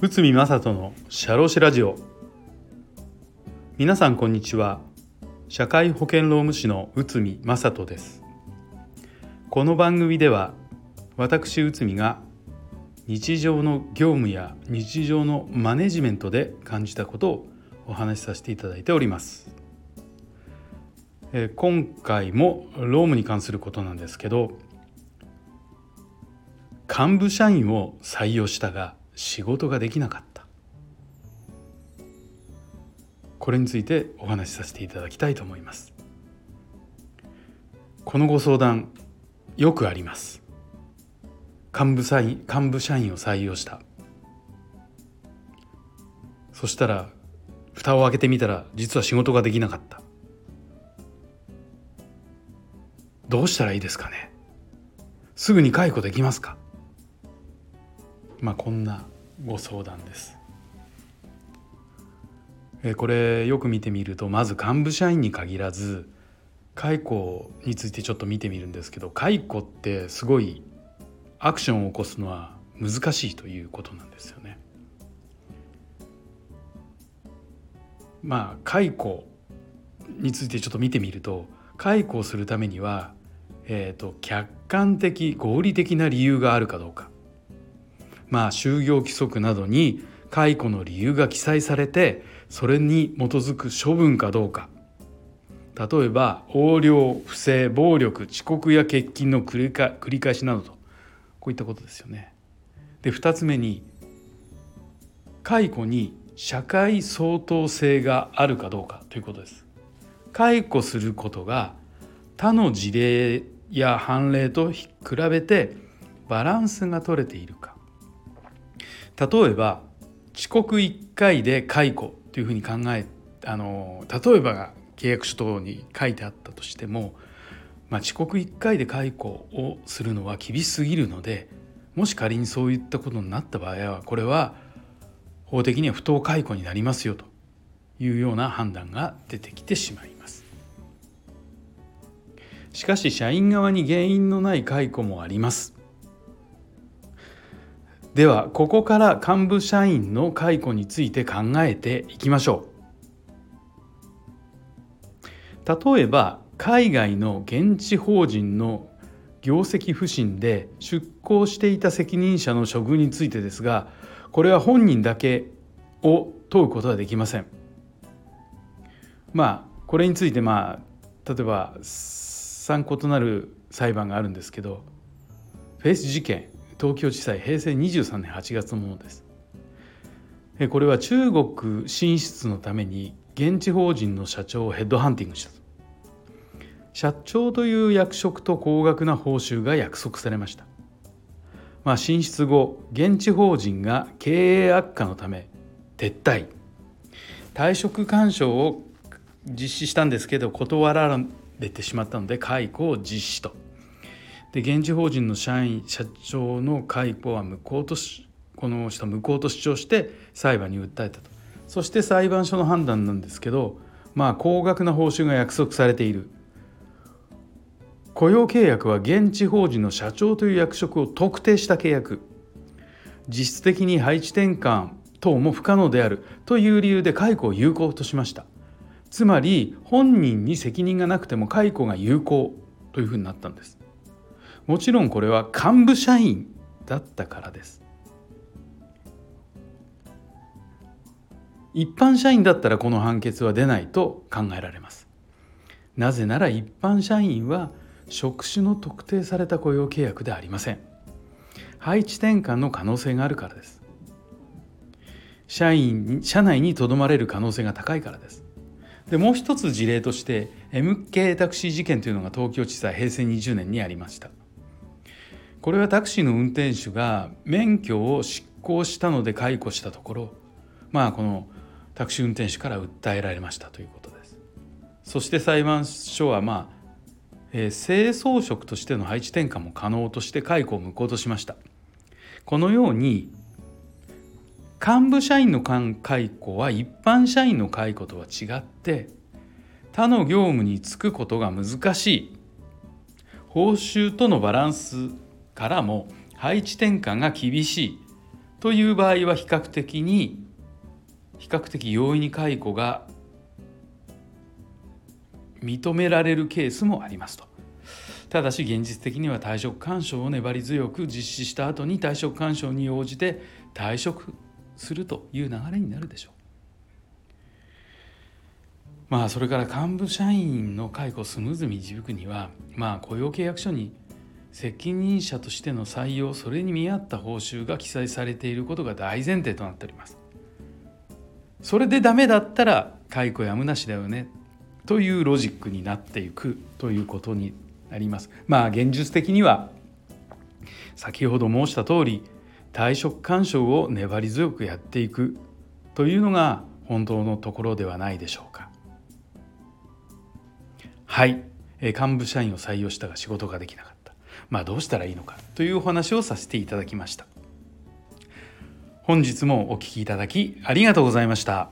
内海正人の社労士ラジオ。皆さんこんにちは。社会保険労務士の内海正人です。この番組では私内海が日常の業務や日常のマネジメントで感じたことをお話しさせていただいております。え今回も労務に関することなんですけど幹部社員を採用したが仕事ができなかった。これについてお話しさせていただきたいと思います。このご相談よくあります。幹部社員幹部社員を採用した。そしたら蓋を開けてみたら実は仕事ができなかった。どうしたらいいですかね。すぐに解雇できますか。まあこんなご相談です。えこれよく見てみるとまず幹部社員に限らず解雇についてちょっと見てみるんですけど解雇ってすごいアクションを起こすのは難しいということなんですよね。まあ解雇についてちょっと見てみると解雇するためには、えーと客観的合理的な理由があるかどうかまあ、就業規則などに解雇の理由が記載されてそれに基づく処分かどうか例えば横領不正暴力遅刻や欠勤の繰り返しなどとこういったことですよね。で2つ目に解雇に社会相当性があるかどうかということです。解雇することが他の事例や判例と比べてバランスが取れているか例えば遅刻1回で解雇というふうに考えあの例えばが契約書等に書いてあったとしても、まあ、遅刻1回で解雇をするのは厳しすぎるのでもし仮にそういったことになった場合はこれは法的には不当解雇になりますよというような判断が出てきてしまいます。しかし社員側に原因のない解雇もあります。ではここから幹部社員の解雇について考えていきましょう。例えば海外の現地法人の業績不振で出向していた責任者の処遇についてですがこれは本人だけを問うことはできません。まあこれについてまあ例えば3個となる裁判があるんですけどフェイス事件。東京地裁平成23年8月のものです。これは中国進出のために現地法人の社長をヘッドハンティングした社長という役職と高額な報酬が約束されました。まあ進出後現地法人が経営悪化のため撤退。退職勧奨を実施したんですけど断られてしまったので解雇を実施と。で現地法人の社員社長の解雇は無効としこの人無効と主張して裁判に訴えたと。そして裁判所の判断なんですけどまあ高額な報酬が約束されている。雇用契約は現地法人の社長という役職を特定した契約。実質的に配置転換等も不可能である。という理由で解雇を有効としました。つまり本人に責任がなくても解雇が有効というふうになったんです。もちろんこれは幹部社員だったからです。一般社員だったらこの判決は出ないと考えられます。なぜなら一般社員は職種の特定された雇用契約でありません。配置転換の可能性があるからです。社員社内にとどまれる可能性が高いからです。でもう一つ事例として MK タクシー事件というのが東京地裁平成20年にありました。これはタクシーの運転手が免許を失効したので解雇したところまあこのタクシー運転手から訴えられましたということです。そして裁判所はまあ、えー、清掃職としての配置転換も可能として解雇を無効としました。このように幹部社員の解雇は一般社員の解雇とは違って他の業務に就くことが難しい。報酬とのバランスからも配置転換が厳しいという場合は比較的に比較的容易に解雇が認められるケースもありますと。ただし現実的には退職勧奨を粘り強く実施した後に退職勧奨に応じて退職するという流れになるでしょう。まあそれから幹部社員の解雇をスムーズに導くにはまあ雇用契約書に責任者としての採用それに見合った報酬が記載されていることが大前提となっております。それでダメだったら解雇やむなしだよねというロジックになっていくということになります。まあ現実的には先ほど申した通り退職勧奨を粘り強くやっていくというのが本当のところではないでしょうか。はい。幹部社員を採用したが仕事ができなかった。まあどうしたらいいのかというお話をさせていただきました。本日もお聴きいただきありがとうございました。